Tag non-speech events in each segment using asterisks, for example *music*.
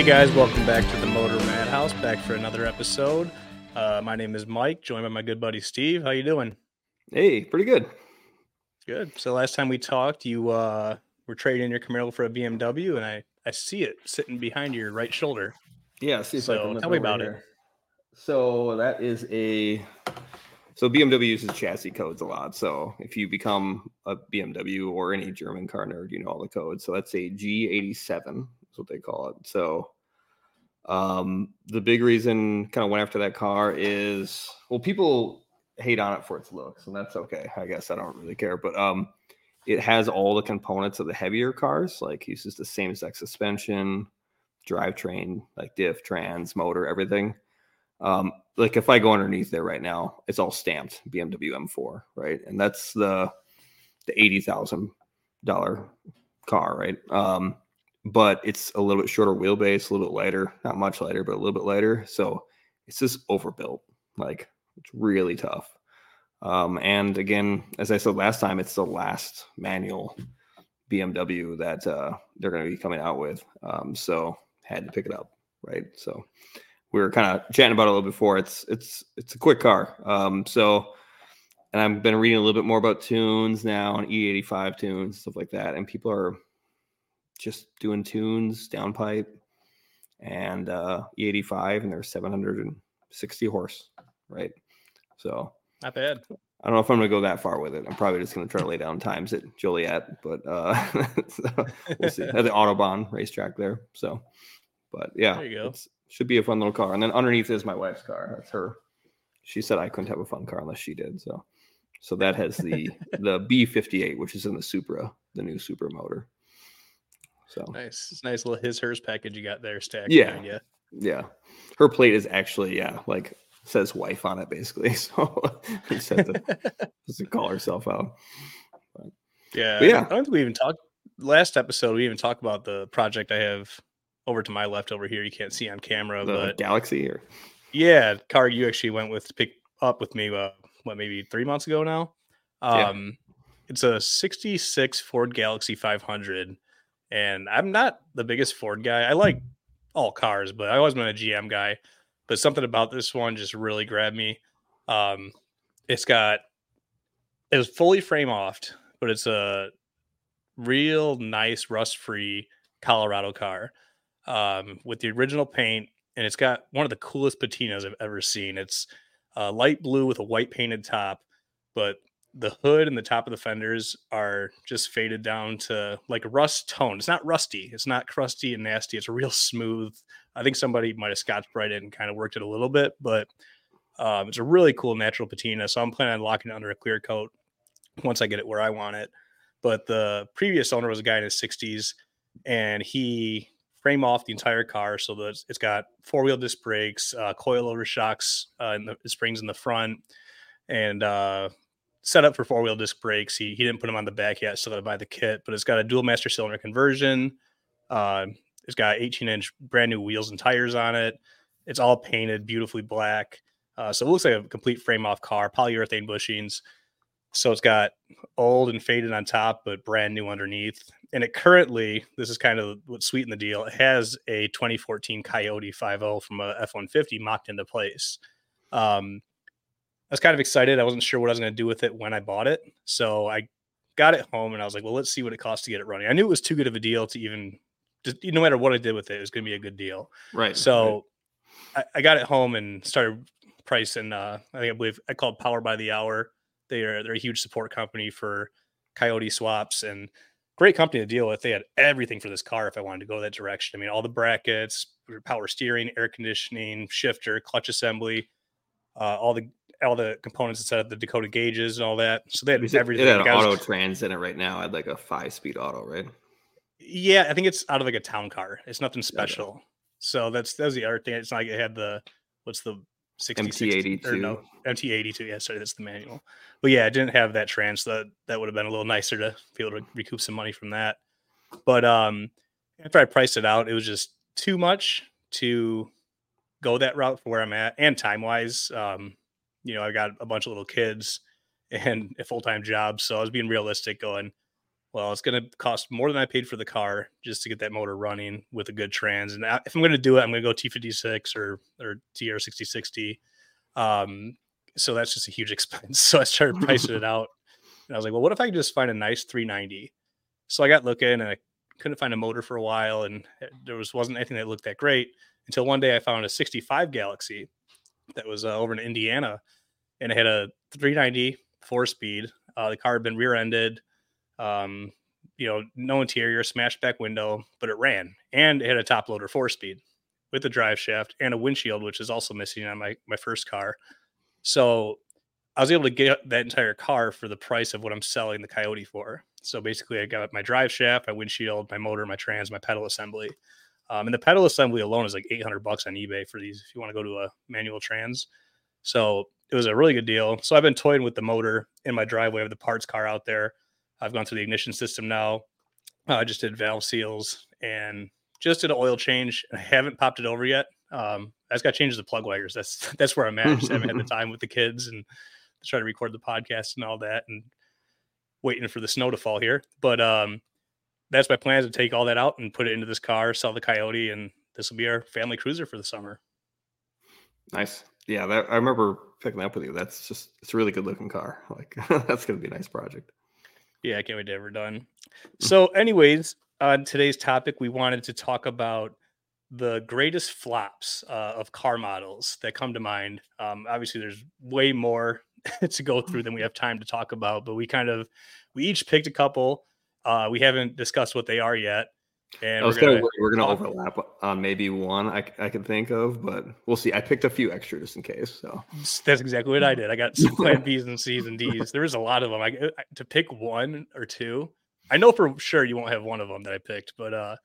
Hey guys, welcome back to the Motor Madhouse. Back for another episode. Uh, my name is Mike, joined by my good buddy Steve. How you doing? Hey, pretty good. Good. So last time we talked, you uh, were trading your Camaro for a BMW, and I I see it sitting behind your right shoulder. Yeah, see if I So, tell me about it. So that is a so BMW uses chassis codes a lot. So if you become a BMW or any German car nerd, you know all the codes. So that's a G87 is what they call it. So um the big reason kind of went after that car is well people hate on it for its looks and that's okay i guess i don't really care but um it has all the components of the heavier cars like uses the same exact suspension drivetrain like diff trans motor everything. Um like if i go underneath there right now it's all stamped bmw m4 right? And that's the the $80000 car right? Um but it's a little bit shorter wheelbase, a little bit lighter, not much lighter, but a little bit lighter. So it's just overbuilt. Like it's really tough. Um, and again, as I said last time, it's the last manual BMW that uh, they're going to be coming out with. Um, so had to pick it up, right? So we were kind of chatting about it a little before. It's it's it's a quick car. Um, so and I've been reading a little bit more about tunes now and E85 tunes, stuff like that. And people are just doing tunes, downpipe, and uh, E85, and they're 760 horse, right? So Not bad. I don't know if I'm going to go that far with it. I'm probably just going to try to lay down times at Joliet, but uh, *laughs* so we'll see. At the Autobahn racetrack there. So, but yeah, There you go. it's- should be a fun little car. And then underneath is my wife's car. That's her. She said I couldn't have a fun car unless she did. So, so that has the the B58, which is in the Supra, the new Supra motor. So Nice. It's a nice little his hers package you got there stacked. Yeah. you. yeah, her plate is actually yeah like says wife on it basically. *laughs* So it says to, *laughs* just to call herself out. Yeah. But yeah. I don't think we even talked last episode. We even talked about the project I have over to my left over here. You can't see on camera, The but Galaxie or yeah, car you actually went with to pick up with me. Uh, what maybe three months ago now. Yeah. Um, it's a '66 Ford Galaxie 500, and I'm not the biggest Ford guy. I like all cars, but I always been a GM guy. But something about this one just really grabbed me. Um, it's got it was fully frame offed, but it's a real nice rust free Colorado car um, with the original paint, and it's got one of the coolest patinas I've ever seen. It's uh, light blue with a white painted top, but the hood and the top of the fenders are just faded down to like a rust tone. It's not rusty. It's not crusty and nasty. It's real smooth. I think somebody might have Scotch-Brite it and kind of worked it a little bit, but um, it's a really cool natural patina. So I'm planning on locking it under a clear coat once I get it where I want it. But the previous owner was a guy in his 60s, and he frame off the entire car so that it's- got four wheel disc brakes, uh, coilover shocks, uh, in the springs in the front, and uh, set up for four wheel disc brakes. He he didn't put them on the back yet, still got to buy the kit. But it's got a dual master cylinder conversion. Uh, it's got 18 inch brand new wheels and tires on it. It's all painted beautifully black. Uh, so it looks like a complete frame off car, polyurethane bushings. So it's got old and faded on top, but brand new underneath. And it currently, this is kind of what sweetened the deal. It has a 2014 Coyote 5.0 from a F 150 mocked into place. Um, I was kind of excited. I wasn't sure what I was going to do with it when I bought it. So I got it home and I was like, well, let's see what it costs to get it running. I knew it was too good of a deal to even, just no matter what I did with it, it was going to be a good deal. right. So I, I got it home and started pricing. Uh, I think I believe I called Power by the Hour. They are they're a huge support company for Coyote swaps and great company to deal with. They had everything for this car if I wanted to go that direction. I mean, all the brackets, power steering, air conditioning, shifter, clutch assembly, uh, all the all the components set up the Dakota gauges and all that. So they had it, everything. it had an Like, I was- auto trans in it right now. I had like a five speed auto, right? Yeah, I think it's out of like a town car. It's nothing special. So that's that's the other thing. It's not like it had the what's the 66 or MT82. no MT82. Yeah, sorry, that's the manual. But yeah, it didn't have that trans. So that that would have been a little nicer to be able to recoup some money from that. But um after I priced it out, it was just too much to go that route for where I'm at and time wise. Um, you know, I got a bunch of little kids and a full time job. So I was being realistic going, well, it's going to cost more than I paid for the car just to get that motor running with a good trans. And if I'm going to do it, I'm going to go T56 or or TR6060. Um, so that's just a huge *laughs* expense. So I started pricing it *laughs* out, and I was like, well, what if I could just find a nice 390? So I got looking, and I couldn't find a motor for a while, and eh, there was wasn't anything that looked that great until one day I found a 65 Galaxie that was uh, over in Indiana, and it had a 390 four speed. Uh, the car had been rear-ended um, you know, no interior, smashed back window, but it ran and it had a top loader four speed with a drive shaft and a windshield, which is also missing on my my first car. So I was able to get that entire car for the price of what I'm selling the Coyote for. So basically, I got my drive shaft, my windshield, my motor, my trans, my pedal assembly. Um, and the pedal assembly alone is like 800 bucks on eBay for these if you want to go to a manual trans. So it was a really good deal. So I've been toying with the motor in my driveway of the parts car out there. I've gone through the ignition system now. Uh, I just did valve seals and just did an oil change. I haven't popped it over yet. Um, I just got changes the plug wires. That's *laughs* that's where I'm at. I just haven't had the *laughs* time with the kids and to try to record the podcast and all that, and waiting for the snow to fall here. But um, that's my plan to take all that out and put it into this car, sell the Coyote, and this will be our family cruiser for the summer. Nice. Yeah, that, I remember picking up with you. That's just it's a really good looking car. *laughs* Like *laughs* that's gonna be a nice project. Yeah, I can't wait to ever done. Mm. So, anyways, on today's topic, we wanted to talk about the greatest flops uh, of car models that come to mind. Um, obviously, there's way more *laughs* to go through than we have time to talk about, but we kind of we each picked a couple. Uh, we haven't discussed what they are yet. And I was we're gonna, we're gonna overlap on maybe one I, I can think of, but we'll see. I picked a few extra just in case. So that's exactly what I did. I got some plan *laughs* B's and C's and D's. There was a lot of them. I, I to pick one or two. I know for sure you won't have one of them that I picked, but uh,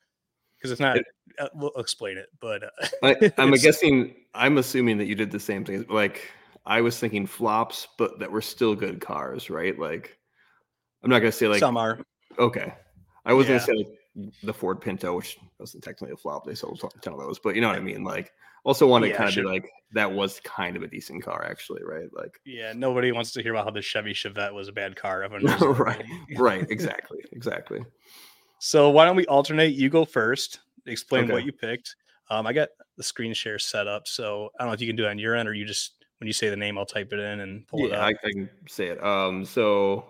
because it's not. It, uh, we'll explain it, but uh, I, *laughs* I'm guessing. I'm assuming that you did the same thing. Like I was thinking flops, but that were still good cars, right? Like I'm not gonna say like some are okay. I was yeah. gonna say like the Ford Pinto, which wasn't technically a flop. They sold a ton of those, but you know what I mean. Like, also want to yeah, kind of sure. be like that was kind of a decent car, actually, right? Like, yeah, nobody wants to hear about how the Chevy Chevette was a bad car. *laughs* Right, right, exactly, exactly. So why don't we alternate? You go first. Explain okay. what you picked. Um, I got the screen share set up, so I don't know if you can do it on your end or you just when you say the name, I'll type it in and pull yeah, it up. I, I can say it. Um, so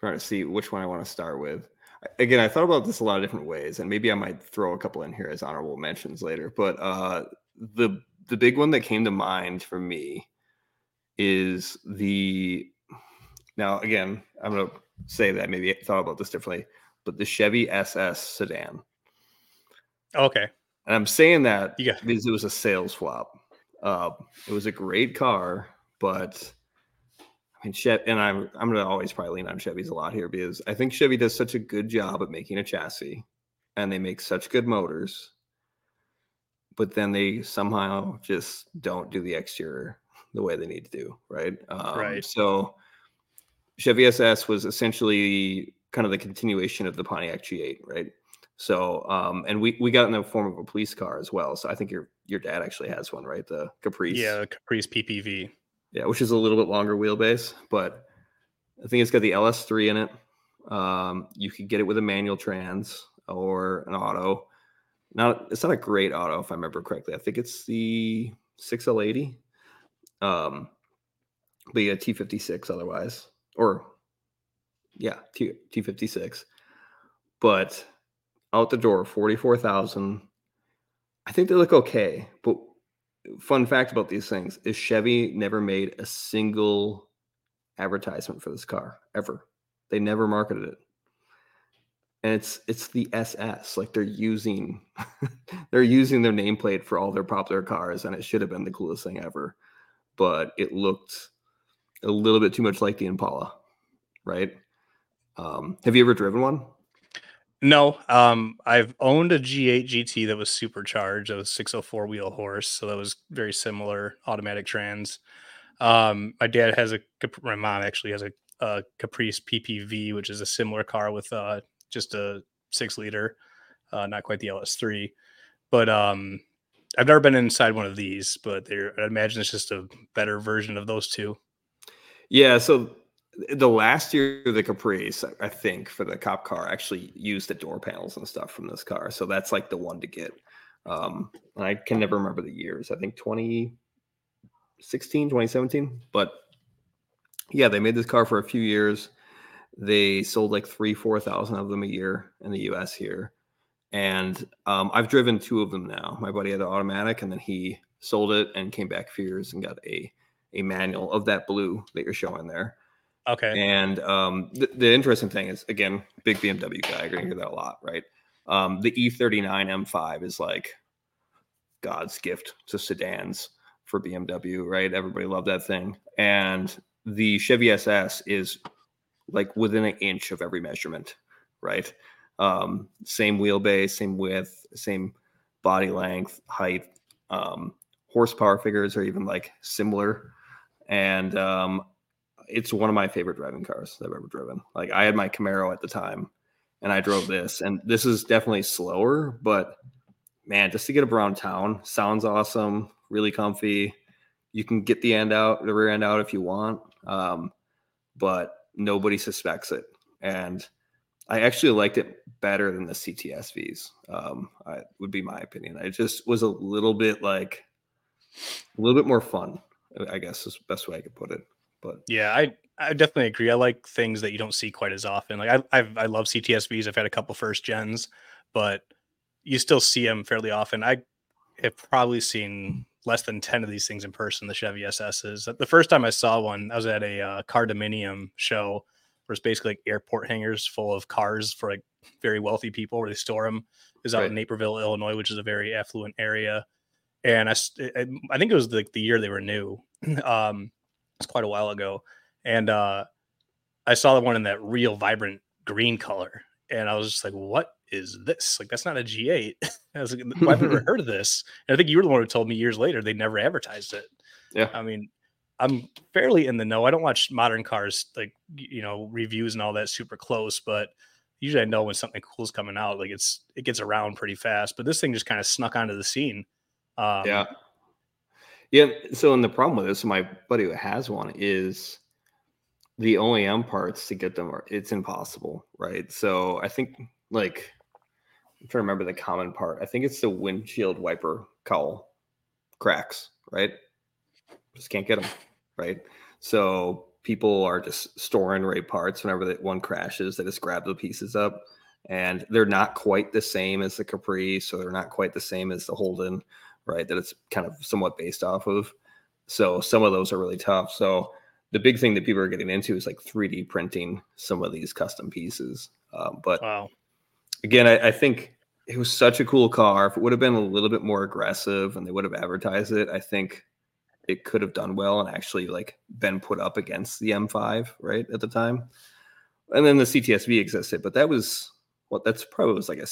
trying to see which one I want to start with again, I thought about this a lot of different ways, and maybe I might throw a couple in here as honorable mentions later. But uh, the the big one that came to mind for me is the now again I'm gonna say that maybe I thought about this differently, but the Chevy SS sedan. Okay. And I'm saying that yeah. because it was a sales flop. Uh, it was a great car, but I mean, Chevy, and I'm I'm gonna always probably lean on Chevys a lot here because I think Chevy does such a good job at making a chassis, and they make such good motors, but then they somehow just don't do the exterior the way they need to do, right? Um, right. So Chevy SS was essentially kind of the continuation of the Pontiac G8, right? So, um, and we we got in the form of a police car as well. So I think your your dad actually has one, right? The Caprice. Yeah, the Caprice PPV. Yeah, which is a little bit longer wheelbase, but I think it's got the LS3 in it. Um, you could get it with a manual trans or an auto. Now, it's not a great auto if I remember correctly. I think it's the 6L80. Um, but yeah, T56 otherwise, or yeah, T T56. But out the door, 44,000. I think they look okay, but fun fact about these things is Chevy never made a single advertisement for this car ever. They never marketed it. And it's it's the SS. Like they're using *laughs* they're using their nameplate for all their popular cars, and it should have been the coolest thing ever. But it looked a little bit too much like the Impala, right? Um, have you ever driven one? No, um, I've owned a G8 GT that was supercharged. That was 604 wheel horse, so that was very similar automatic trans. Um, my dad has a, my mom actually has a, a Caprice PPV, which is a similar car with uh, just a six liter, uh, not quite the LS3. But um, I've never been inside one of these, but I imagine it's just a better version of those two. Yeah, so the last year the Caprice, I think, for the cop car actually used the door panels and stuff from this car. So that's like the one to get. Um, and I can never remember the years. I think 2016, 2017. But yeah, they made this car for a few years. They sold like three, 4,000 of them a year in the US here. And um, I've driven two of them now. My buddy had an automatic and then he sold it and came back a years and got a, a manual of that blue that you're showing there. Okay. And um, the, the interesting thing is, again, big BMW guy. To hear that a lot, right? Um, the E39 M5 is like God's gift to sedans for BMW, right? Everybody loved that thing. And the Chevy SS is like within an inch of every measurement, right? Um, same wheelbase, same width, same body length, height, um, horsepower figures are even like similar. And um, it's one of my favorite driving cars that I've ever driven. Like I had my Camaro at the time and I drove this, and this is definitely slower, but man, just to get around town sounds awesome, really comfy. You can get the end out, the rear end out if you want. Um, but nobody suspects it. And I actually liked it better than the CTSVs. Um, I, would be my opinion. It just was a little bit like a little bit more fun. I guess is the best way I could put it. But yeah, I I definitely agree. I like things that you don't see quite as often. Like I I've, I love CTSVs. I've had a couple first gens, but you still see them fairly often. I have probably seen less than 10 of these things in person, the Chevy SSs. The first time I saw one, I was at a uh, Cardominium show where it's basically like airport hangars full of cars for like very wealthy people where they store them. Is out right. in Naperville, Illinois, which is a very affluent area. And I, I think it was like the year they were new. *clears throat* um, it's quite a while ago. And uh, I saw the one in that real vibrant green color. And I was just like, what is this? Like, that's not a G8. *laughs* I was like, well, I've never *laughs* heard of this. And I think you were the one who told me years later they never advertised it. Yeah. I mean, I'm fairly in the know. I don't watch modern cars, like, you know, reviews and all that super close, but usually I know when something cool is coming out. Like, it's, it gets around pretty fast. But this thing just kind of snuck onto the scene. Um, yeah. Yeah. So, and the problem with this, my buddy who has one is the OEM parts to get them, are, it's impossible. Right. So, I think like I'm trying to remember the common part. I think it's the windshield wiper cowl cracks, right? Just can't get them, right? So people are just storing right parts whenever that one crashes. They just grab the pieces up, and they're not quite the same as the Capri, so they're not quite the same as the Holden, right? That it's kind of somewhat based off of. So some of those are really tough. So the big thing that people are getting into is like 3D printing some of these custom pieces. Um, but wow again, I, I, think it was such a cool car. If it would have been a little bit more aggressive and they would have advertised it, I think it could have done well and actually like been put up against the M5 right at the time. And then the CTSV existed, but that was what well, that's probably was like a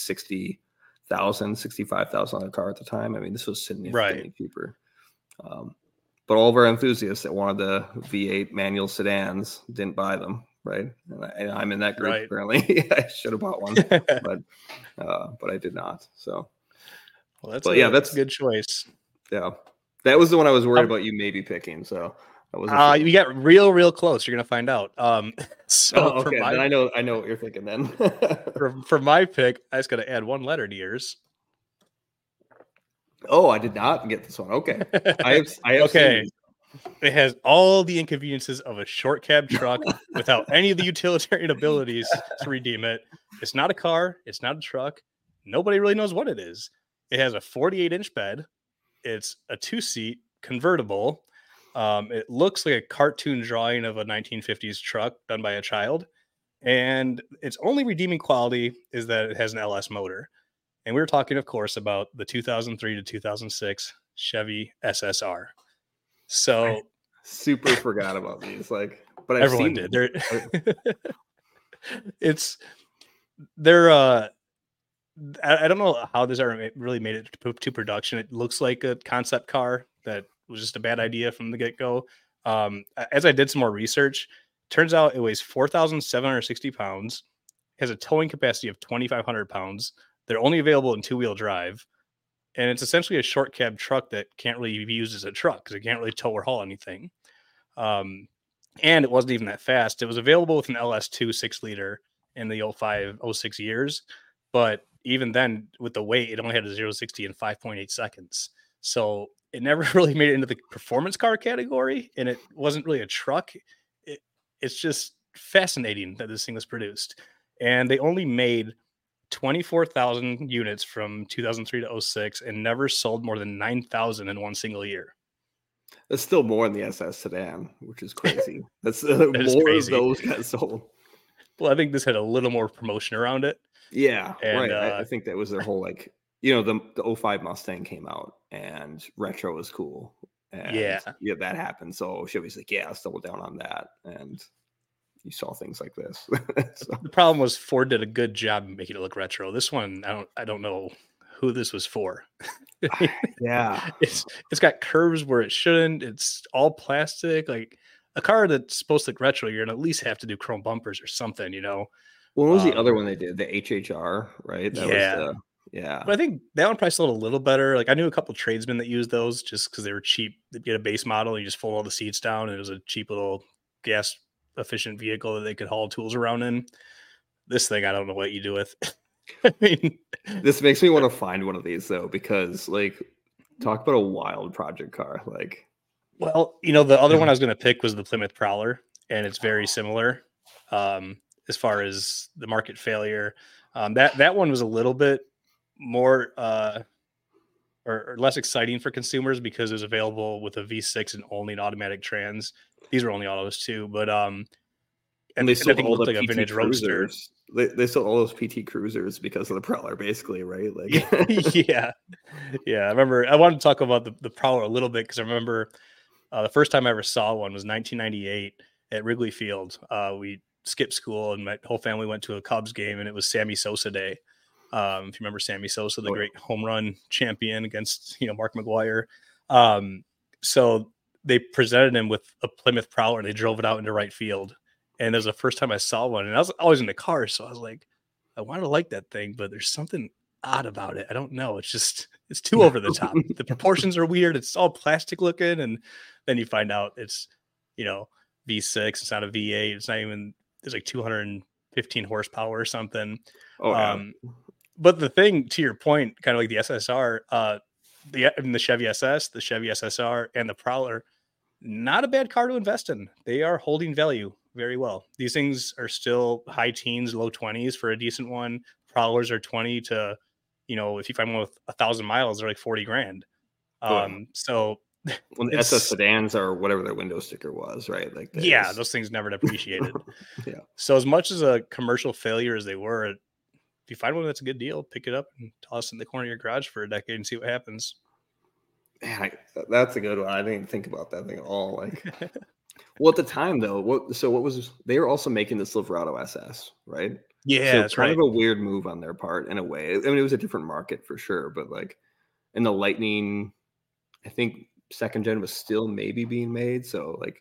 60,000, 65,000 car at the time. I mean, this was significantly right. cheaper. Um, but all of our enthusiasts that wanted the V8 manual sedans didn't buy them right? And I, am in that group right. apparently. *laughs* I should have bought one, *laughs* but uh, but I did not. So, well, that's a, yeah, that's a good choice. Yeah, that was the one I was worried um, about you maybe picking. So. Uh, you got real, real close. You're gonna find out. Um, *laughs* so oh, okay, my, then I know, I know what you're thinking. Then *laughs* for, for my pick, I just got to add one letter to yours. Oh, I did not get this one. Okay, I have, I have *laughs* okay. It has all the inconveniences of a short cab truck without any of the utilitarian abilities to redeem it. It's not a car, it's not a truck. Nobody really knows what it is. It has a 48 inch bed, it's a two seat convertible. Um, it looks like a cartoon drawing of a 1950s truck done by a child. And its only redeeming quality is that it has an LS motor. And we were talking, of course, about the 2003 to 2006 Chevy SSR. So I super forgot about these. Like, but I've everyone did. They're *laughs* it's they're uh I, I, don't know how this ever really made it to, to, production. It looks like a concept car that was just a bad idea from the get go. Um, as I did some more research, turns out it weighs 4,760 pounds, has a towing capacity of 2,500 pounds. They're only available in two wheel drive and it's essentially a short cab truck that can't really be used as a truck because it can't really tow or haul anything. Um, and it wasn't even that fast. It was available with an LS2 six liter in the 05, 06 years, but even then, with the weight, it only had a 0 60 in 5.8 seconds. So it never *laughs* really made it into the performance car category, and it wasn't really a truck. It, it's just fascinating that this thing was produced, and they only made 24,000 units from 2003 to 06 and never sold more than 9,000 in one single year. That's still more than the SS sedan, which is *laughs* crazy. That's *laughs* uh, that more crazy. of those got sold. Well, I think this had a little more promotion around it. Yeah, and, right. Uh, I, I, think that was their whole like, you know, the the 05 Mustang came out and retro was cool. And yeah, yeah, that happened. So Chevy's like, yeah, let's double down on that. And you saw things like this. *laughs* so. The problem was Ford did a good job making it look retro. This one, I don't, I don't know who this was for. yeah, *laughs* it's it's got curves where it shouldn't. It's all plastic. Like a car that's supposed to look retro, you're gonna at least have to do chrome bumpers or something, you know. Well, What was um, the other one they did? The HHR, right? That yeah. The, yeah. But I think that one probably sold a little better. Like I knew a couple tradesmen that used those just because they were cheap. They get a base model, you just fold all the seats down, and it was a cheap little gas efficient vehicle that they could haul tools around in. This thing, I don't know what you do with. *laughs* I mean, this makes me *laughs* want to find one of these though, because like, talk about a wild project car. Like, well, you know, the other one I was going to pick was the Plymouth Prowler, and it's very similar um, as far as the market failure. Um, that that one was a little bit more uh, or, or, less exciting for consumers because it was available with a V6 and only an automatic trans. These were only autos too, but um, and, they still all the like PT a vintage cruisers. They, they sold all those PT cruisers because of the Prowler, basically, right? Like, *laughs* yeah, yeah. I remember. I wanted to talk about the, the Prowler a little bit because I remember uh, the first time I ever saw one was 1998 at Wrigley Field. Uh, we skipped school and my whole family went to a Cubs game, and it was Sammy Sosa day. Um, if you remember Sammy Sosa, the oh, great home run champion against you know Mark McGwire. Um, so they presented him with a Plymouth Prowler and they drove it out into right field. And it was the first time I saw one, and I was always in the car, so I was like, I want to like that thing, but there's something odd about it. I don't know. It's just it's too over the top. *laughs* the proportions are weird. It's all plastic looking, and then you find out it's you know V6. It's not a V8. It's not even. There's like 215 horsepower or something. Oh, yeah. um, but the thing to your point, kind of like the SSR, uh, the the Chevy SS, the Chevy SSR, and the Prowler, not a bad car to invest in. They are holding value very well. These things are still high teens, low twenties for a decent one. Prowlers are twenty to, you know, if you find one with a thousand miles, they're like forty grand. Um, so *laughs* when the SS sedans are whatever their window sticker was, right? Like yeah, those things never depreciated. *laughs* yeah. So as much as a commercial failure as they were, if you find one that's a good deal, pick it up and toss it in the corner of your garage for a decade and see what happens. Man, I, that's a good one. I didn't think about that thing at all. Like, *laughs* well, at the time though, what? So what was? They were also making the Silverado SS, right? Yeah, so that's kind right. of a weird move on their part in a way. I mean, it was a different market for sure, but like in the Lightning, I think second gen was still maybe being made. So like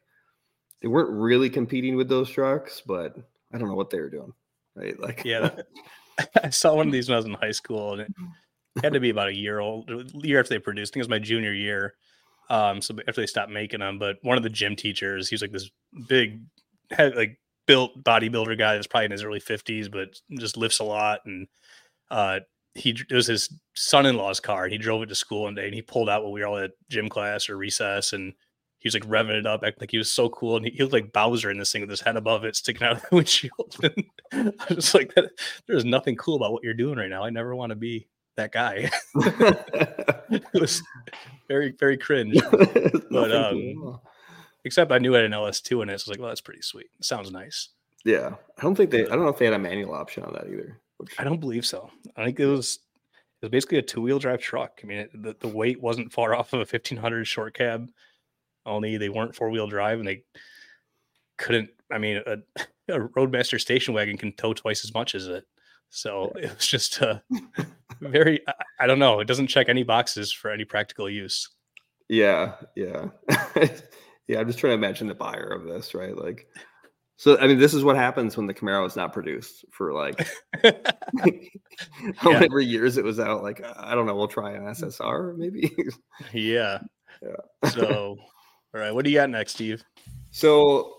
they weren't really competing with those trucks, but I don't know what they were doing. Right. Like yeah, *laughs* *laughs* I saw one of these when I was in high school, and it had to be about a year old, year after they produced. I think it was my junior year. Um, so after they stopped making them, but one of the gym teachers, he was like this big, had like built bodybuilder guy that's probably in his early fifties, but just lifts a lot. And uh, he it was his son-in-law's car, and he drove it to school one day, and he pulled out when we were all at gym class or recess, and he was like revving it up, acting like he was so cool, and he, he, looked like Bowser in this thing with his head above it, sticking out of the *laughs* windshield. And *laughs* I was like, that, "There's nothing cool about what you're doing right now. I never want to be that guy." *laughs* it was very, very cringe. but um, cool. except I knew I had an LS2 in it, so I was like, "Well, that's pretty sweet. It sounds nice." Yeah, I don't think they. I don't know if they had a manual option on that either. Which... I don't believe so. I think it was it was basically a two wheel drive truck. I mean, it, the, the weight wasn't far off of a 1500 short cab only they weren't four wheel drive and they couldn't. I mean, a, *laughs* a Roadmaster station wagon can tow twice as much as it. So it was just uh, a *laughs* very, I, I don't know. It doesn't check any boxes for any practical use. Yeah. Yeah. *laughs* yeah. I'm just trying to imagine the buyer of this, right? Like, so I mean, this is what happens when the Camaro is not produced for like however yeah. years it was out. Like I don't know, we'll try an SSR maybe. yeah. Yeah. So all right, what do you got next, Steve? So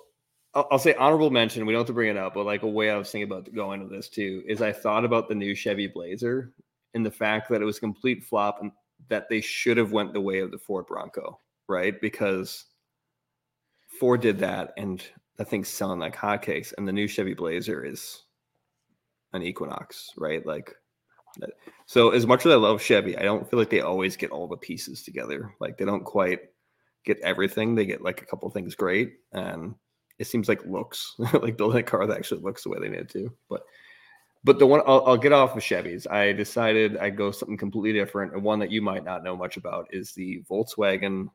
I'll, I'll say honorable mention. We don't have to bring it up, but like a way I was thinking about going to this too is I thought about the new Chevy Blazer and the fact that it was a complete flop and that they should have went the way of the Ford Bronco, right? Because Ford did that, and I think selling like hotcakes, and the new Chevy Blazer is an Equinox, right? Like, so as much as I love Chevy, I don't feel like they always get all the pieces together. Like they don't quite get everything. They get like a couple things great, and it seems like looks *laughs* like building a car that actually looks the way they need to. But but the one I'll, I'll get off of Chevys. I decided I'd go something completely different, and one that you might not know much about is the Volkswagen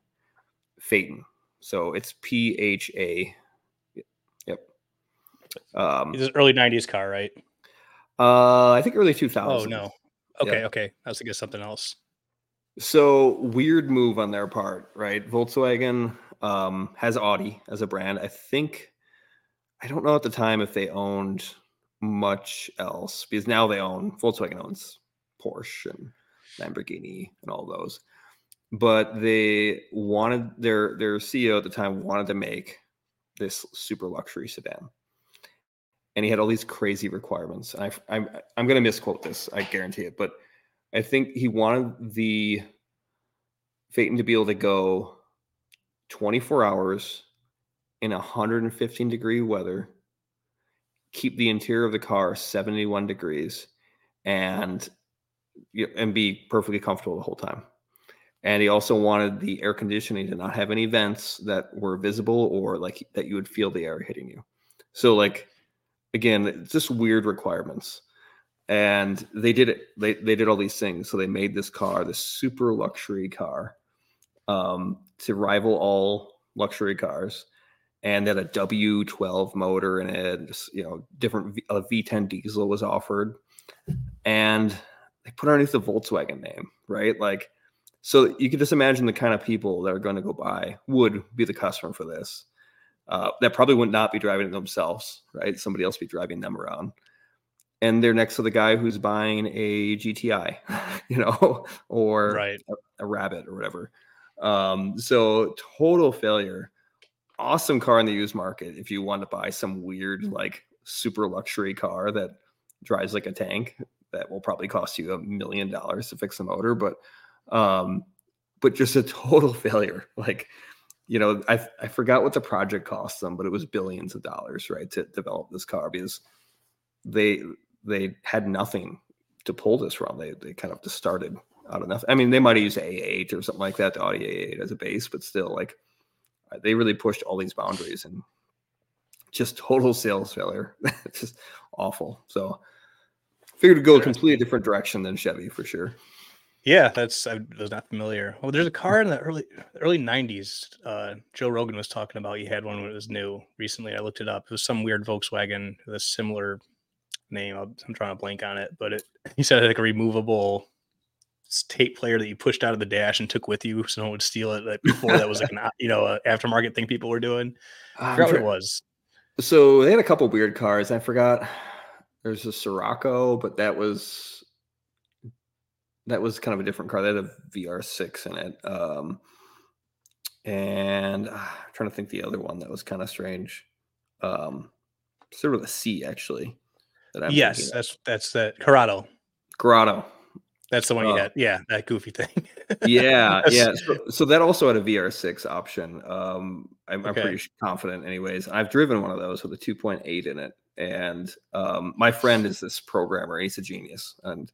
Phaeton. So it's P H A. Yep. Um, it's an early '90s car, right? Uh, I think early 2000s. Oh no. Okay, yep. okay. I was thinking something else. So weird move on their part, right? Volkswagen um, has Audi as a brand. I think I don't know at the time if they owned much else because now they own Volkswagen owns Porsche and Lamborghini and all those. But they wanted their their CEO at the time wanted to make this super luxury sedan. And he had all these crazy requirements. And I, I'm I'm going to misquote this, I guarantee it. But I think he wanted the Phaeton to be able to go 24 hours in 115 degree weather, keep the interior of the car 71 degrees, and and be perfectly comfortable the whole time. And he also wanted the air conditioning to not have any vents that were visible or like that you would feel the air hitting you. So like again, just weird requirements. And they did it. They they did all these things. So they made this car, this super luxury car, um, to rival all luxury cars. And then a W12 motor in it, just, you know, different v, a V10 diesel was offered. And they put underneath the Volkswagen name, right? Like, so you can just imagine the kind of people that are going to go buy would be the customer for this. Uh, that probably would not be driving it themselves, right? Somebody else be driving them around. And they're next to the guy who's buying a GTI, *laughs* you know, *laughs* or right. a, a rabbit or whatever. Um, so total failure. Awesome car in the used market if you want to buy some weird, like super luxury car that drives like a tank that will probably cost you a million dollars to fix the motor, but um, but just a *laughs* total failure. Like, you know, I I forgot what the project cost them, but it was billions of dollars, right, to develop this car because they they had nothing to pull this from. They they kind of just started out of nothing. I mean, they might have used A8 or something like that, the Audi A8 as a base, but still, like, uh, they really pushed all these boundaries and just total sales failure. *laughs* just awful. So, figured to go a completely different direction than Chevy for sure. Yeah, that's I was not familiar. Well, there's a car in the early early '90s. Uh, Joe Rogan was talking about. He had one when it was new recently. I looked it up. It was some weird Volkswagen with a similar name. I'm, trying to blank on it, but it he said like a removable tape player that you pushed out of the dash and took with you so no one would steal it. Like before that was like *laughs* an you know uh, aftermarket thing people were doing. I forgot what it was. So they had a couple weird cars. I forgot. There's a Scirocco, but that was that was kind of a different car. They had a VR6 in it. Um, and uh, I'm trying to think the other one that was kind of strange. Um, sort of a C actually. That yes, that's that's that Corrado. Corrado. That's the one you uh, had. Yeah, that goofy thing. yeah, *laughs* yeah. So, so, that also had a VR6 option. Um, I'm, okay. I'm, pretty confident, anyways. I've driven one of those with a 2.8 in it, and um, my friend is this programmer. He's a genius, and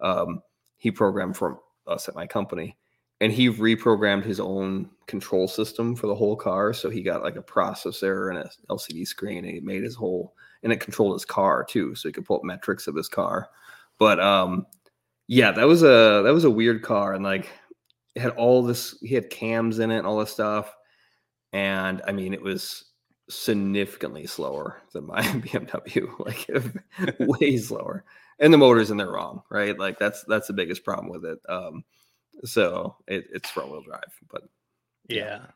um, he programmed for us at my company, and he reprogrammed his own control system for the whole car. So he got like a processor and an LCD screen, and he made his whole, and it controlled his car too, so he could pull up metrics of his car. But um, yeah, that was a that was a weird car, and like it had all this. He had cams in it and all this stuff, and I mean, it was significantly slower than my *laughs* BMW, like *laughs* way slower. And the motor's in there wrong, right? Like that's that's the biggest problem with it. Um, so it, it's front wheel drive, but yeah. I,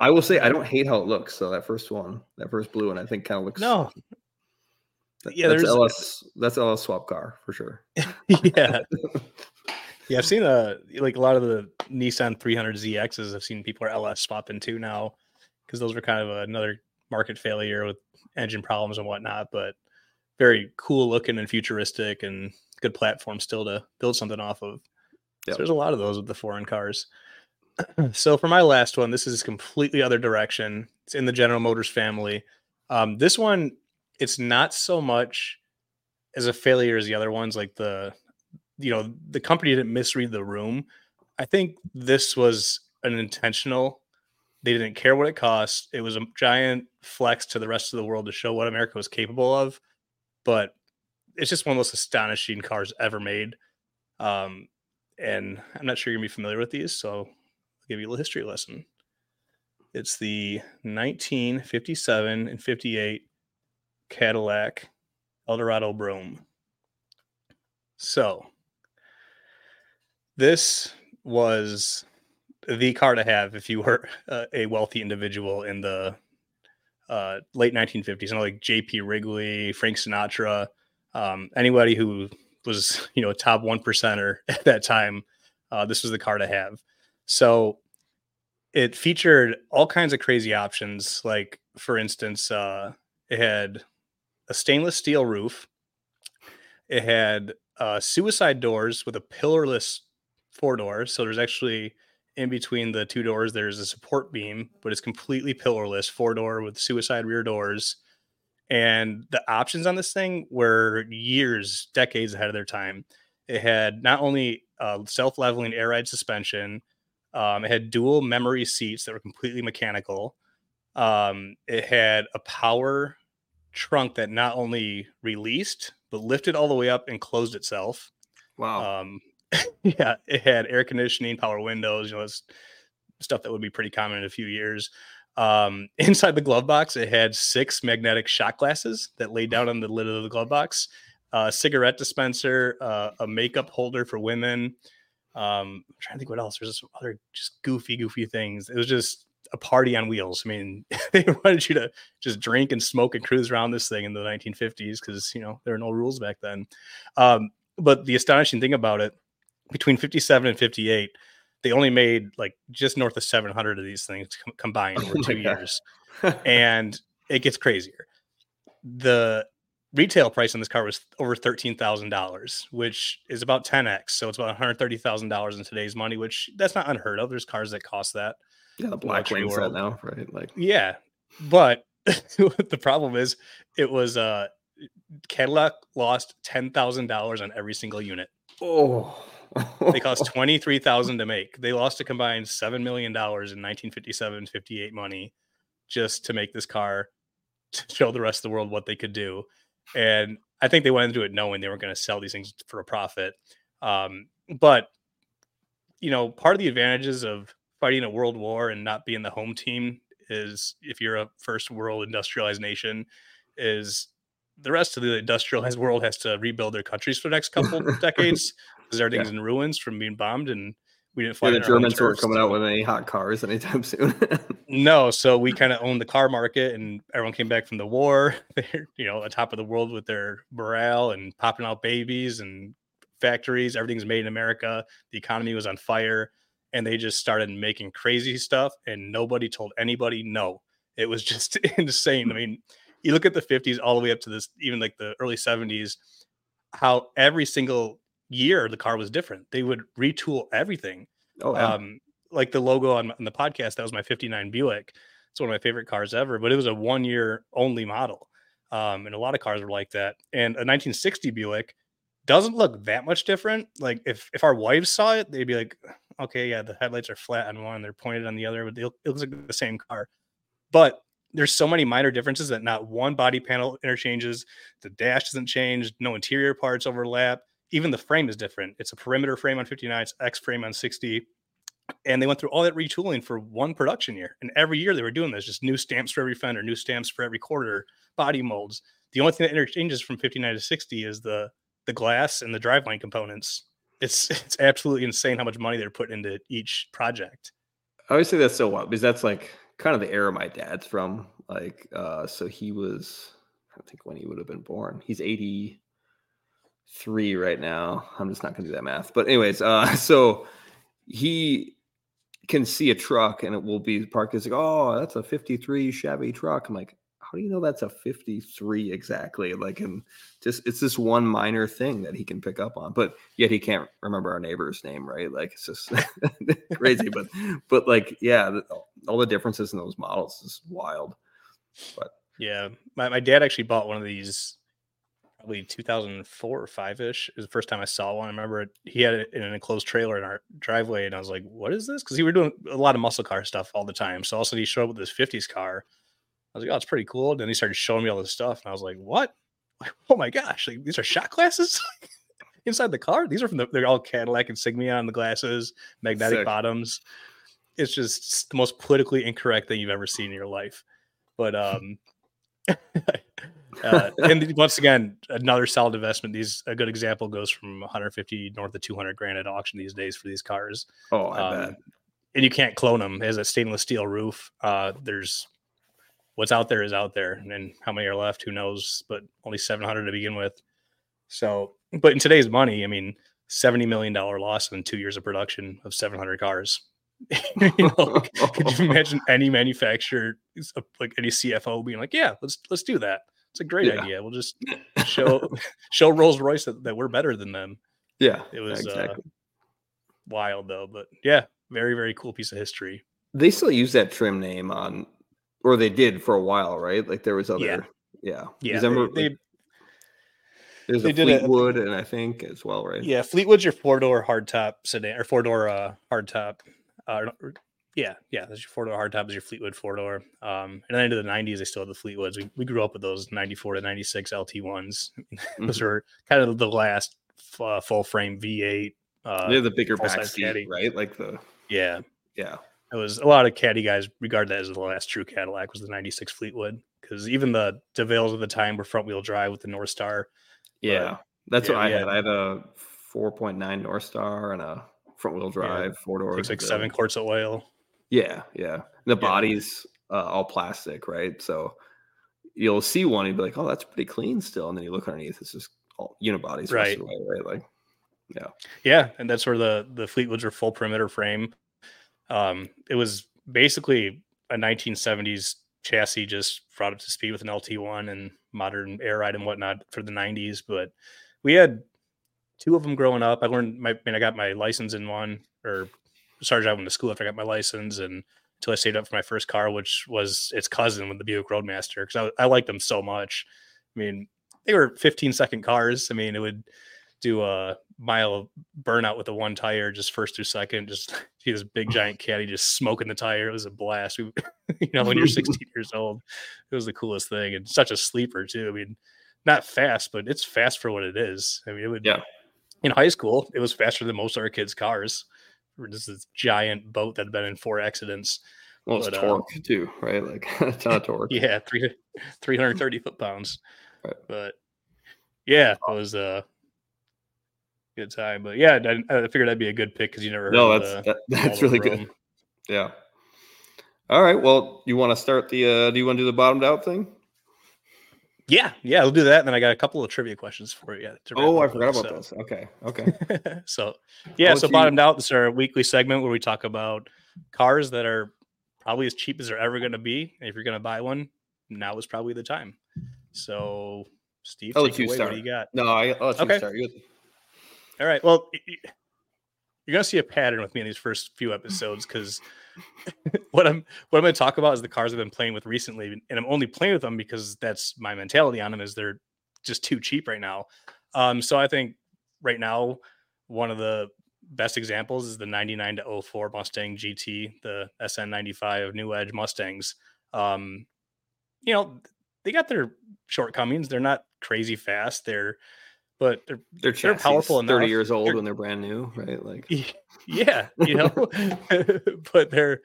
I will say I don't hate how it looks. So that first one, that first blue one, I think kind of looks no yeah, that's there's LS. That's LS swap car for sure. *laughs* yeah, *laughs* yeah. I've seen a uh, like a lot of the Nissan 300 ZXs. I've seen people are LS swapping too now because those were kind of another market failure with engine problems and whatnot, but very cool looking and futuristic and good platform still to build something off of. Yep. So there's a lot of those with the foreign cars. *clears throat* so for my last one, this is completely other direction. It's in the General Motors family. Um, this one, it's not so much as a failure as the other ones. Like the, you know, the company didn't misread the room. I think this was an intentional. They didn't care what it cost. It was a giant flex to the rest of the world to show what America was capable of. But it's just one of the most astonishing cars ever made. Um, and I'm not sure you're gonna be familiar with these, so I'll give you a little history lesson. It's the 1957 and 58 Cadillac Eldorado Brougham. So this was the car to have if you were uh, a wealthy individual in the uh, late 1950s. You know, like J.P. Wrigley, Frank Sinatra, um, anybody who was you know a top one percenter *laughs* at that time. Uh, this was the car to have. So it featured all kinds of crazy options. Like for instance, uh, it had a stainless steel roof. It had uh, suicide doors with a pillarless four door. So there's actually in between the two doors, there's a support beam, but it's completely pillarless, four door with suicide rear doors. And the options on this thing were years, decades ahead of their time. It had not only uh, self leveling air ride suspension, um, it had dual memory seats that were completely mechanical. Um, it had a power trunk that not only released, but lifted all the way up and closed itself. Wow. Um, *laughs* yeah, it had air conditioning, power windows, you know, stuff that would be pretty common in a few years. Um, *laughs* inside the glove box, it had six magnetic shot glasses that laid down on the lid of the glove box, a cigarette dispenser, uh, a makeup holder for women. Um, I'm trying to think what else. There's some other just goofy, goofy things. It was just a party on wheels. I mean, *laughs* they wanted you to just drink and smoke and cruise around this thing in the 1950s because you know there were no rules back then. Um, but the astonishing thing about it between 57 and 58 they only made like just north of 700 of these things combined over oh two years *laughs* and it gets crazier the retail price on this car was over $13,000 which is about 10x so it's about $130,000 in today's money which that's not unheard of. There's cars that cost that yeah the Blackwings right now right? Like yeah but *laughs* the problem is it was uh Cadillac lost $10,000 on every single unit. Oh. they cost *laughs* 23000 to make. They lost a combined $7 million in 1957 58 money just to make this car to *laughs* show the rest of the world what they could do and i think they went into it knowing they weren't going to sell these things for a profit um, but you know part of the advantages of fighting a world war and not being the home team is if you're a first world industrialized nation is the rest of the industrialized world has to rebuild their countries for the next couple *laughs* decades because everything's yeah. in ruins from being bombed and we didn't find yeah, the Germans weren't coming out with any hot cars anytime *laughs* soon. no, so we kind of owned the car market, and everyone came back from the war. *laughs* They're you know, on top of the world with their morale and popping out babies and factories. Everything's made in America. The economy was on fire, and they just started making crazy stuff, and nobody told anybody no. It was *laughs* just insane. I mean, you look at the 50s all the way up to this, even like the early 70s, how every single year the car was different. They would retool everything. Oh, yeah. um, like the logo on, on, the podcast, that was my 59 Buick. It's one of my favorite cars ever, but it was a one year only model. Um, and a lot of cars were like that. And a 1960 Buick doesn't look that much different. Like if, if our wives saw it, they'd be like, okay, yeah, the headlights are flat on one, they're pointed on the other, but it looks like the same car. But there's so many minor differences that not one body panel interchanges. The dash doesn't change. No interior parts overlap even the frame is different. It's a perimeter frame on 59, it's X frame on 60. And they went through all that retooling for one production year. And every year they were doing this, just new stamps for every fender, new stamps for every quarter, body molds. The only thing that interchanges from 59 to 60 is the the glass and the driveline components. It's *laughs* it's absolutely insane how much money they're putting into each project. I always say that's so wild because that's like kind of the era my dad's from. Like, uh, so he was, I think when he would have been born. He's 80, three right now. I'm just not going to do that math. But anyways, uh, *laughs* so he can see a truck and it will be parked. It's like, oh, that's a 53 Chevy truck. I'm like, how do you know that's a 53 exactly? Like, and just it's this one minor thing that he can pick up on, but yet he can't remember our neighbor's name, right? Like, it's just *laughs* crazy. but, but like, yeah, all the differences in those models is wild. But yeah, my, my dad actually bought one of these probably 2004 or five ish. Is the first time I saw one. I remember it, he had it in an enclosed trailer in our driveway, and I was like, "What is this?" Because he were doing a lot of muscle car stuff all the time. So also he showed up with this 50s car. I was like, "Oh, it's pretty cool." And then he started showing me all this stuff, and I was like, "What? *laughs* Like, oh my gosh! Like these are shot glasses." *laughs* Inside the car, these are from the, they're all Cadillac insignia on the glasses, magnetic Sick. bottoms. It's just the most politically incorrect thing you've ever seen in your life. But um, *laughs* uh, and once again, another solid investment. These a good example goes from 150 north of 200 grand at auction these days for these cars. Oh, I um, bet. And you can't clone them. It has a stainless steel roof. Uh, there's what's out there is out there, and how many are left? Who knows? But only 700 to begin with. So, but in today's money, I mean, 70 million dollar loss in two years of production of 700 cars. *laughs* you know, could you *laughs* imagine any manufacturer, like any CFO, being like, "Yeah, let's let's do that." It's a great yeah. idea. We'll just show *laughs* show Rolls Royce that, that, we're better than them. Yeah, it was uh, exactly. uh, wild though, but yeah, very very cool piece of history. They still use that trim name on, or they did for a while, right? Like there was other, yeah, yeah. yeah they, they, there's they a Fleetwood, and I think as well, right? Yeah, Fleetwood's your four door hardtop sedan or four door uh, hardtop. Uh, yeah, yeah, that's your four door hardtop is your Fleetwood four door. Um, and then into the '90s, they still had the Fleetwoods. We, we grew up with those '94 to '96 LT ones. *laughs* those mm-hmm. were kind of the last uh, full frame V8. Uh, They're the bigger back seat, caddy. right? Like the yeah, yeah. It was a lot of caddy guys regard that as the last true Cadillac was the '96 Fleetwood because even the DeVilles of the time were front wheel drive with the North Star. Yeah, but, that's yeah, what I yeah. had. I had a 4.9 North Star and a front wheel drive, yeah. four doors. Takes like seven quarts of oil. Yeah, yeah. The yeah. body's uh, all plastic, right? So you'll see one and be like, "Oh, that's pretty clean still," and then you look underneath, it's just all unibodies, right? Right? Like, yeah, yeah, and that's where the the Fleetwoods are full perimeter frame. Um, it was basically a 1970s chassis just brought up to speed with an LT1 and modern air ride and whatnot for the 90s. But we had two of them growing up. I learned my, I mean, I got my license in one or started driving to school after I got my license and until I saved up for my first car, which was its cousin with the Buick Roadmaster. Cause I, I liked them so much. I mean, they were 15 second cars. I mean, it would do a mile burnout with the one tire, just first through second, just *laughs* see this big giant caddy just smoking the tire. It was a blast. We, *laughs* you know, when you're *laughs* 16 years old, it was the coolest thing and such a sleeper too. I mean, not fast, but it's fast for what it is. I mean, it would, yeah in high school, it was faster than most of our kids' cars. This is giant boat that had been in four accidents. Well, it's but, uh, torque uh, too, right? Like a ton of torque. *laughs* Yeah, three, 330 foot pounds. Right. But yeah, it was a good time. But yeah, I, I figured that'd be a good pick because you never. no, that's the, that, *laughs* that's really good. Yeah. All right. Well, you want to start the? uh Do you want to do the bottomed out thing? Yeah, yeah, we'll do that. And then I got a couple of trivia questions for you. Oh, I forgot about so. this. Okay, okay. *laughs* so, yeah, so bottomed out. This is our weekly segment where we talk about cars that are probably as cheap as they're ever going to be. And if you're going to buy one, now is probably the time. So, Steve, I'll you away. start. What do you got? No, I, you okay. start. All right. Well, you're going to see a pattern with me in these first few episodes because *laughs* what I'm what I'm going to talk about is the cars I've been playing with recently, and I'm only playing with them because that's my mentality on them is they're just too cheap right now. Um, so I think right now one of the best examples is the 99 to 04 Mustang GT, the SN95 New Edge Mustangs. Um, you know, they got their shortcomings. They're not crazy fast. They're but they're they're, they're powerful enough. 30 years old they're, when they're brand new, right? Like *laughs* yeah, you know, *laughs* *laughs* but they're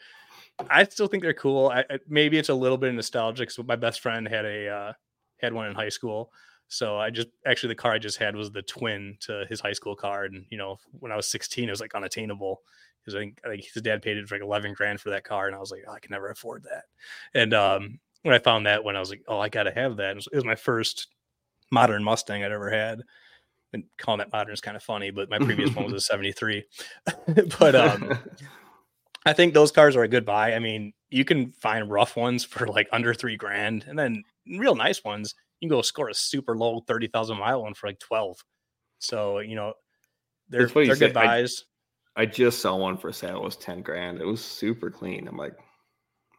I still think they're cool. I, maybe it's a little bit nostalgic. So my best friend had a uh, had one in high school. So I just actually the car I just had was the twin to his high school car, and you know when I was 16, it was like unattainable because I think, I think his dad paid it for like 11 grand for that car, and I was like, oh, I can never afford that. And um, when I found that, when I was like, oh, I gotta have that. It was, it was my first modern Mustang I'd ever had and calling that modern is kind of funny, but my previous one was a *laughs* 73. *laughs* but um I think those cars are a good buy. I mean, you can find rough ones for like under three grand, and then real nice ones, you can go score a super low 30,000 mile one for like 12. So, you know, they're, It's funny you they're good I- buys. I just saw one for sale. It was 10 grand. It was super clean. I'm like,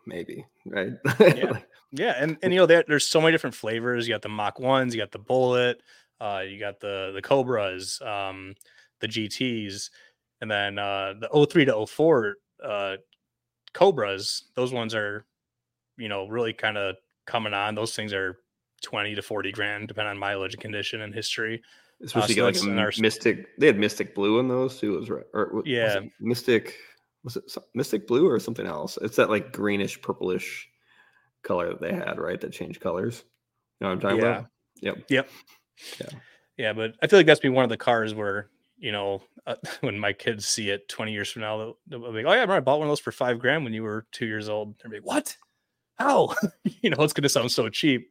maybe, right? *laughs* Yeah. Yeah, and and you know there, there's so many different flavors. You got the Mach ones, you got the Bullitt, uh, you got the the Cobras, um, the GTS, and then uh, the 03 to 04 uh, Cobras. Those ones are, you know, really kind of coming on. Those things are 20 to 40 grand, depending on mileage and condition and history. Especially so like our- mystic. They had mystic blue in those too. Was right? Or was Yeah. it mystic. Was it mystic blue or something else? It's that like greenish purplish color that they had, right? That changed colors. You know what I'm talking about? Yeah. about? Yep. Yep. Yeah. Yeah, but I feel like that's been one of the cars where you know uh, *laughs* when my kids see it 20 years from now, they'll, they'll be like, "Oh yeah, I remember I bought one of those for five grand when you were two years old." They're like, "What? How?" *laughs* you know, it's going to sound so cheap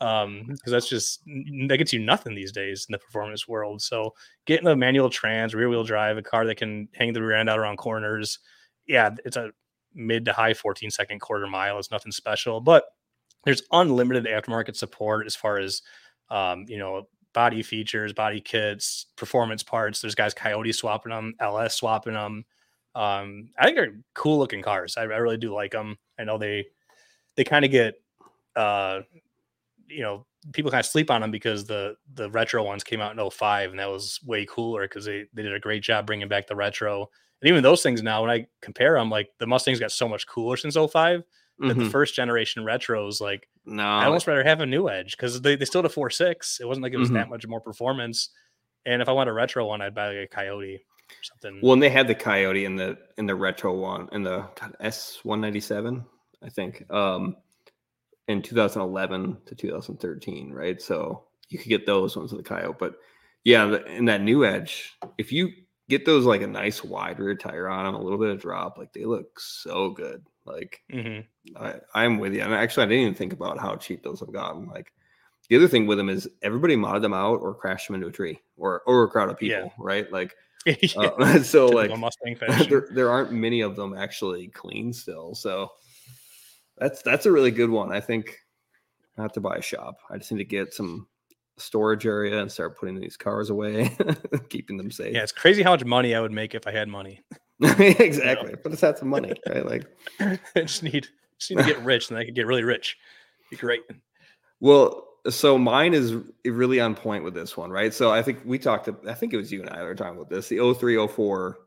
um because that's just that gets you nothing these days in the performance world. So getting a manual trans, rear wheel drive, a car that can hang the rear end out around corners, yeah, it's a mid to high 14 second quarter mile. It's nothing special, but there's unlimited aftermarket support as far as um, you know, body features, body kits, performance parts. There's guys Coyote swapping them, LS swapping them. Um, I think they're cool looking cars. I, I really do like them. I know they they kind of get uh, you know, people kind of sleep on them because the the retro ones came out in 05 and that was way cooler because they they did a great job bringing back the retro. And even those things now, when I compare them, like the Mustangs got so much cooler since 05 that the Mhm. first generation retros, like No, I almost rather have a new edge because they, they still had a four six. It wasn't like it was Mhm. that much more performance. And if I want a retro one, I'd buy like a Coyote or something. Well, and they had the Coyote in the in the retro one in the S one ninety seven, I think, um, in 2011 to 2013, right? So you could get those ones with the Coyote, but yeah, in that new Edge, if you get those like a nice wide rear tire on them, a little bit of drop, like they look so good. Like Mhm. I, I'm with you. And actually, I didn't even think about how cheap those have gotten. Like the other thing with them is everybody modded them out or crashed them into a tree or or a crowd of people, Yeah. right? Like *laughs* Yeah, uh, *laughs* so like Mustang *laughs* fashion. there, there aren't many of them actually clean still. So that's that's a really good one. I think I have to buy a shop. I just need to get some storage area and start putting these cars away, keeping them safe. yeah, it's crazy how much money I would make if I had money. *laughs* exactly. But it's had some money, right? Like *laughs* I just need just need to get rich, and I could get really rich. Be great. Well, so mine is really on point with this one, right? So I think we talked, I think it was you and I were talking about this. The 0304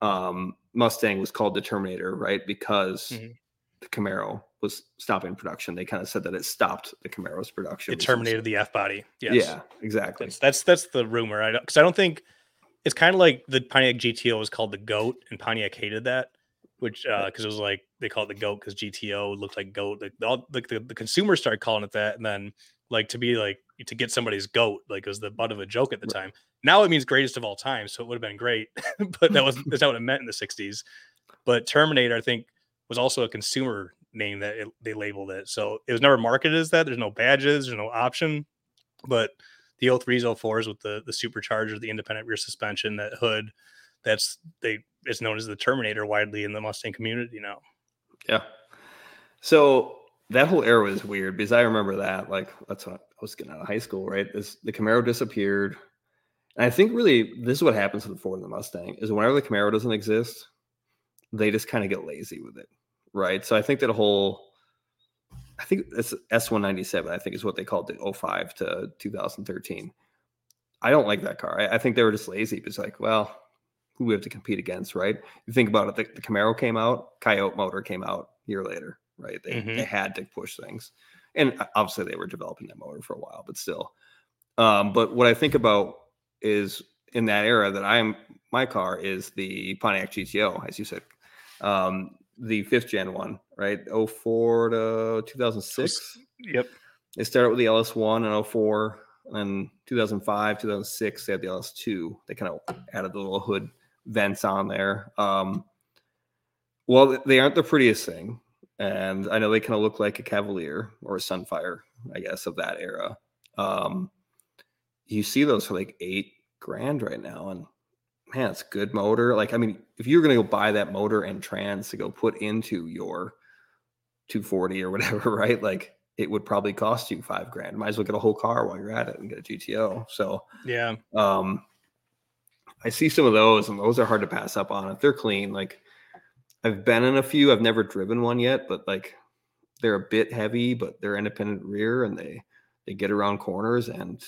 um, Mustang was called the Terminator, right? Because Mhm. the Camaro was stopping production. They kind of said that it stopped the Camaro's production. It terminated the F body. Yes. Yeah, exactly. That's that's that's the rumor. I because I don't think it's kind of like the Pontiac GTO was called the goat, and Pontiac hated that, which uh because it was like they called it the goat because GTO looked like goat. Like all like the, the consumers started calling it that, and then like to be like to get somebody's goat like was the butt of a joke at the time. Now it means greatest of all time, so it would have been great, *laughs* but that was that's not what it meant in the '60s. But Terminator, I think, was also a consumer name that it, they labeled it. So it was never marketed as that. There's no badges, there's no option. But the 03s, 04s with the the supercharger, the independent rear suspension, that hood, that's they it's known as the Terminator widely in the Mustang community now. Yeah. So that whole era was weird because I remember that. Like that's when I was getting out of high school, right? This the Camaro disappeared. And I think really this is what happens with the Ford and the Mustang is whenever the Camaro doesn't exist, they just kind of get lazy with it. Right. So I think that whole I think it's S197, I think is what they called it 05 to 2013. I don't like that car. I, I think they were just lazy. It's like, well, who we have to compete against, right? You think about it, the, the Camaro came out, Coyote motor came out a year later, right? They, Mhm. they had to push things. And obviously they were developing that motor for a while, but still. Um, but what I think about is in that era that I'm my car is the Pontiac GTO, as you said. Um, the fifth gen one, right? 04 to 2006. Yep. They started with the LS1 in 04, and 2005, 2006, they had the LS2. They kind of added the little hood vents on there. Um, well, they aren't the prettiest thing. And I know they kind of look like a Cavalier or a Sunfire, I guess, of that era. Um, you see those for like eight grand right now. And man, it's good motor. Like, I mean, if you're going to go buy that motor and trans to go put into your 240 or whatever, *laughs* right? Like, it would probably cost you five grand. Might as well get a whole car while you're at it and get a GTO. So yeah, um, I see some of those, and those are hard to pass up on if they're clean. Like I've been in a few, I've never driven one yet, but like they're a bit heavy, but they're independent rear and they they get around corners and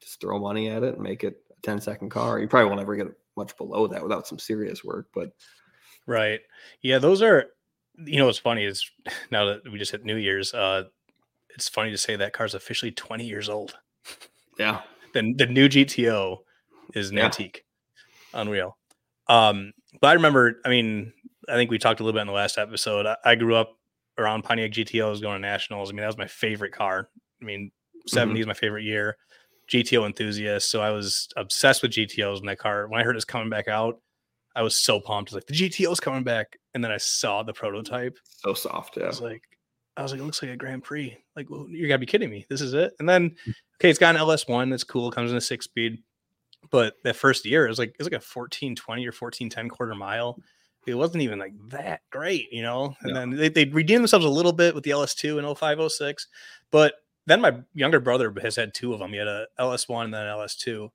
just throw money at it and make it a 10 second car. You probably won't ever get much below that without some serious work, but right. Yeah, those are you know what's funny is *laughs* now that we just hit New Year's, uh it's funny to say that car's officially 20 years old. Yeah. the the new GTO is an yeah. antique. Unreal. Um, but I remember, I mean, I think we talked a little bit in the last episode. I, I grew up around Pontiac GTOs going to nationals. I mean, that was my favorite car. I mean, 70 mm-hmm. is my favorite year. GTO enthusiast. So I was obsessed with GTOs in that car. When I heard it's coming back out, I was so pumped. I was like, the GTO's coming back. And then I saw the prototype. So soft. Yeah. I was like, I was like, it looks like a Grand Prix. Like, well, you gotta be kidding me. This is it. And then, mm. okay, it's got an LS1. That's cool. Comes in a six speed. But that first year, it was like, it was like a 1420 or 1410 quarter mile it wasn't even like that great, you know. And then they, they redeemed themselves a little bit with the LS2 and 0506. But then my younger brother has had two of them. He had a LS1 and then an LS2.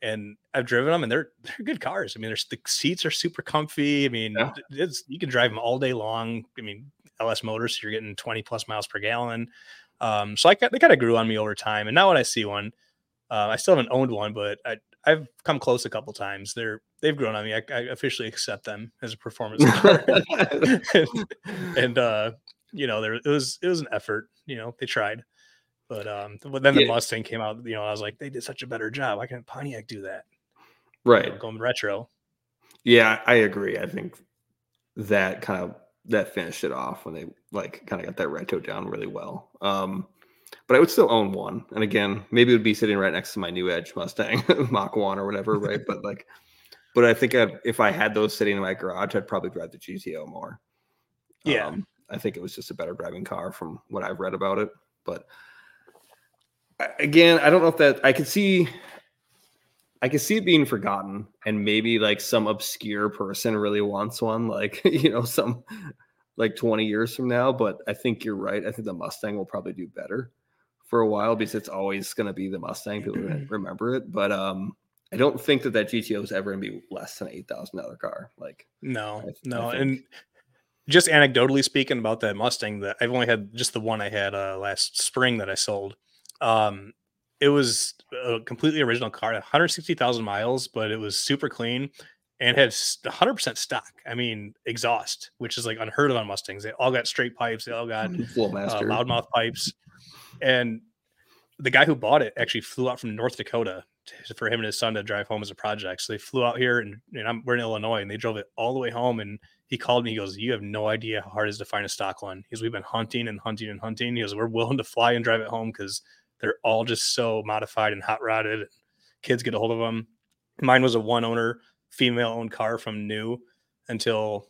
And I've driven them and they're they're good cars. I mean, there's the seats are super comfy. I mean, yeah. it's you can drive them all day long. I mean, LS motors, so you're getting 20 plus miles per gallon. Um, so I they kind of grew on me over time. And now when I see one, uh, I still haven't owned one, but I, I've come close a couple times. They're they've grown on me. I, I officially accept them as a performance *laughs* *laughs* and, and, uh, you know, there it was it was an effort. You know, they tried, but um, but then the yeah. Mustang came out. You know, I was like, they did such a better job. Why can't Pontiac do that? Right, you know, going retro. Yeah, I agree. I think that kind of that finished it off when they like kind of got that retro down really well. Um, but I would still own one. And again, maybe it would be sitting right next to my new Edge Mustang *laughs* Mach One or whatever, right? but like, but I think I'd, if I had those sitting in my garage, I'd probably drive the GTO more. Yeah, um, I think it was just a better driving car from what I've read about it. But again, I don't know if that I could see. I could see it being forgotten, and maybe like some obscure person really wants one, like *laughs* you know, some like 20 years from now. But I think you're right. I think the Mustang will probably do better for a while because it's always going to be the Mustang. People remember it, but um, I don't think that that GTO is ever going to be less than eight thousand dollar car. Like, no, I, no, I and just anecdotally speaking about that Mustang, that I've only had just the one I had uh, last spring that I sold. Um, it was a completely original car, 160,000 miles, but it was super clean and had 100% stock. I mean, exhaust, which is like unheard of on Mustangs. They all got straight pipes. They all got uh, loudmouth pipes and the guy who bought it actually flew out from North Dakota to, for him and his son to drive home as a project. So they flew out here, and, and I'm, we're in Illinois, and they drove it all the way home. And he called me. He goes, "You have no idea how hard it is to find a stock one." Because we've been hunting and hunting and hunting. He goes, "We're willing to fly and drive it home because they're all just so modified and hot rodded. Kids get a hold of them. Mine was a one owner, female owned car from new until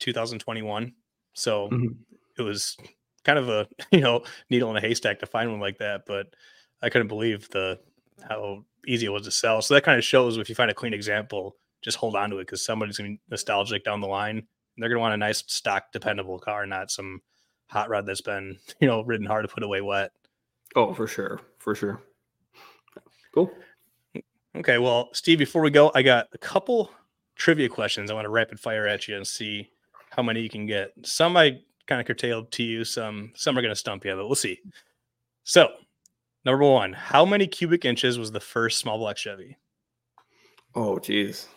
2021. So mm-hmm. it was kind of a *laughs* you know needle in a haystack to find one like that. But I couldn't believe the how easy it was to sell. So that kind of shows if you find a clean example, just hold on to it because somebody's gonna be nostalgic down the line. They're gonna want a nice stock, dependable car, not some hot rod that's been *laughs* you know ridden hard to put away wet. Oh, for sure, for sure. Cool. Okay, well, Steve, before we go, I got a couple trivia questions I want to rapid fire at you and see how many you can get. Some I kind of curtailed to you. Some some are going to stump you, but we'll see. So, number one, how many cubic inches was the first small block Chevy? Oh, geez.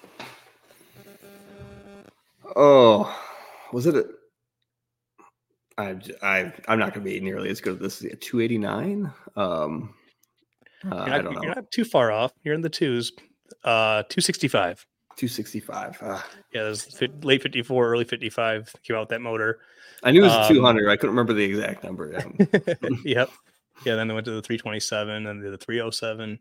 Oh, was it a? I, I, I'm not going to be nearly as good as this. A 289. Um, uh, not, don't know. You're not too far off. You're in the twos. Uh, 265. 265. Uh, yeah, it was late 54, early 55 came out with that motor. I knew it was um, 200. I couldn't remember the exact number. *laughs* yep. Yeah, then they went to the 327 and the 307,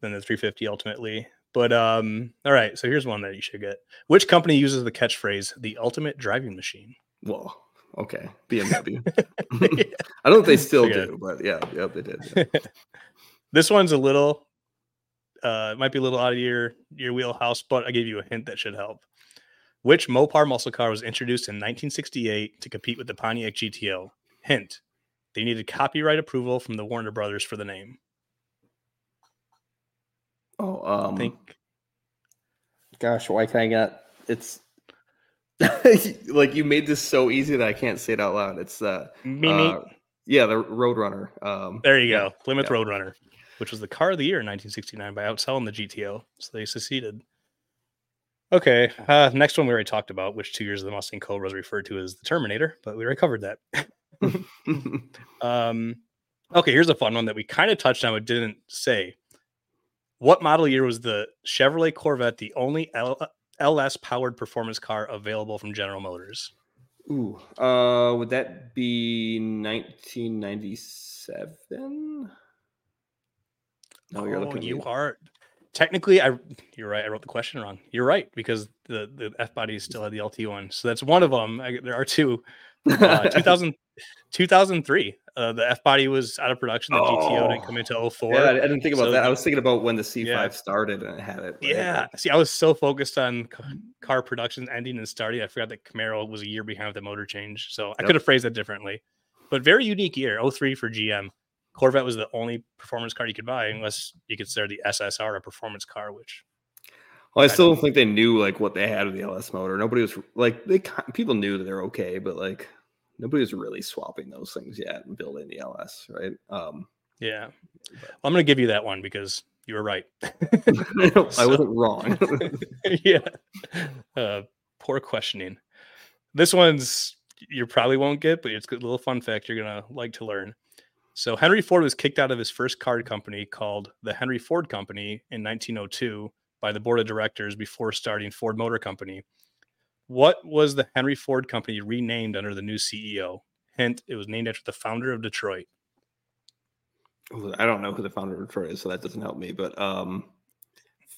then the 350 ultimately. But um, all right, so here's one that you should get. Which company uses the catchphrase "the ultimate driving machine"? Well, okay, BMW. *laughs* *laughs* I don't know if they still do, but yeah, yep, they did. Yeah. *laughs* this one's a little uh, it might be a little out of your your wheelhouse, but I gave you a hint that should help. Which Mopar muscle car was introduced in 1968 to compete with the Pontiac GTO? Hint: They needed copyright approval from the Warner Brothers for the name. Oh, um, I think gosh, why can't I get it's *laughs* like you made this so easy that I can't say it out loud. It's uh, uh yeah, the Roadrunner. Um, There you go. Plymouth yeah. Roadrunner, which was the car of the year in 1969 by outselling the GTO. So they succeeded. Okay. Uh, next one we already talked about, which two years of the Mustang Cobra was referred to as the Terminator, but we already covered that. *laughs* Um, okay, here's a fun one that we kind of touched on but didn't say. What model year was the Chevrolet Corvette the only L- LS powered performance car available from General Motors? Ooh, uh, would that be 1997? No, you're Oh, looking. you me. are technically I you're right. I wrote the question wrong. You're right because the the F body still had the LT one. So that's one of them. I, there are two. Uh, *laughs* 2000, 2003. Uh, the F body was out of production. The GTO didn't come into 04. Yeah, I didn't think about So that. I was thinking about when the C5 Yeah. started and it had it. right? Yeah. See, I was so focused on car production ending and starting. I forgot that Camaro was a year behind with the motor change. So I could have phrased that differently. But very unique year, 03 for GM. Corvette was the only performance car you could buy, unless you consider the SSR a performance car, which Well, I still don't think they knew like what they had with the LS motor. Nobody was like they people knew that they're okay, but like nobody was really swapping those things yet and building the LS, right? Um, yeah. Well, I'm going to give you that one because you were right. *laughs* *laughs* I wasn't wrong. *laughs* yeah. Uh, poor questioning. This one's you probably won't get, but it's a little fun fact you're gonna like to learn. So Henry Ford was kicked out of his first card company called the Henry Ford Company in 1902 by the board of directors before starting Ford Motor Company. What was the Henry Ford Company renamed under the new CEO? Hint: It was named after the founder of Detroit. I don't know who the founder of Detroit is, so that doesn't help me. But um,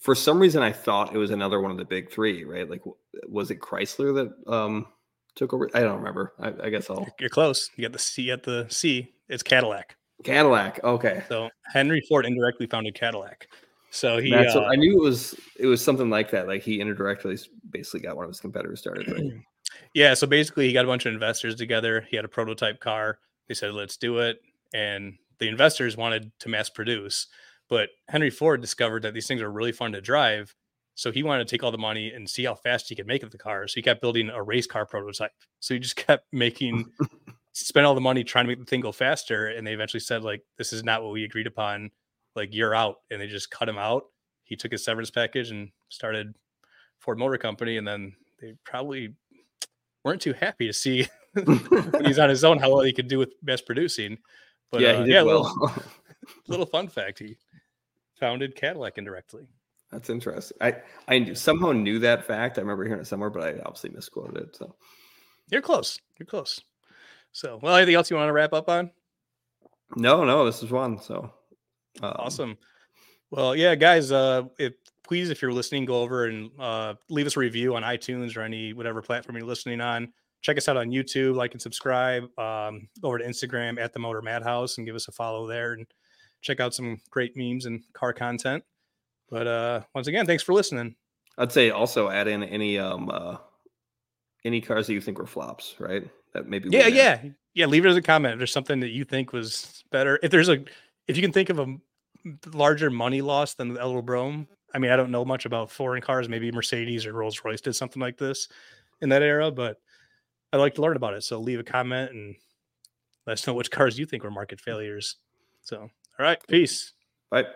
for some reason, I thought it was another one of the big three, right? Like, was it Chrysler that um took over? I don't remember. I, I guess I'll You're- You're close. You got the C at the C. It's Cadillac. Cadillac. Okay, So Henry Ford indirectly founded Cadillac. So he That's uh, I knew it was it was something like that. Like he indirectly basically got one of his competitors started. Right? *clears throat* yeah, so basically he got a bunch of investors together. He had a prototype car. They said, let's do it. And the investors wanted to mass produce. But Henry Ford discovered that these things are really fun to drive. So he wanted to take all the money and see how fast he could make the car. So he kept building a race car prototype. So he just *laughs* kept making spent all the money trying to make the thing go faster. And they eventually said, like, this is not what we agreed upon. Like, you're out. And they just cut him out. He took his severance package and started Ford Motor Company. And then they probably weren't too happy to see *laughs* when he's on his own how well he could do with mass producing. But yeah, uh, yeah, well. little, *laughs* little fun fact: he founded Cadillac indirectly. That's interesting. I I somehow knew that fact. I remember hearing it somewhere, but I obviously misquoted it. So You're close. You're close. So, well, anything else you want to wrap up on? no, no, this is one. So um, Awesome. Well, yeah, guys, uh, if please, if you're listening, go over and uh, leave us a review on iTunes or any whatever platform you're listening on. Check us out on YouTube, like and subscribe. Um, over to Instagram at the Motor Madhouse and give us a follow there and check out some great memes and car content. But uh, once again, thanks for listening. I'd say also add in any um uh any cars that you think were flops, right? That maybe Yeah, yeah, yeah. Leave it as a comment. If there's something that you think was better, if there's a, if you can think of a larger money loss than the Eldo Brougham. I mean, I don't know much about foreign cars. Maybe Mercedes or Rolls Royce did something like this in that era, but I'd like to learn about it. So leave a comment and let us know which cars you think were market failures. So, all right, peace. Bye.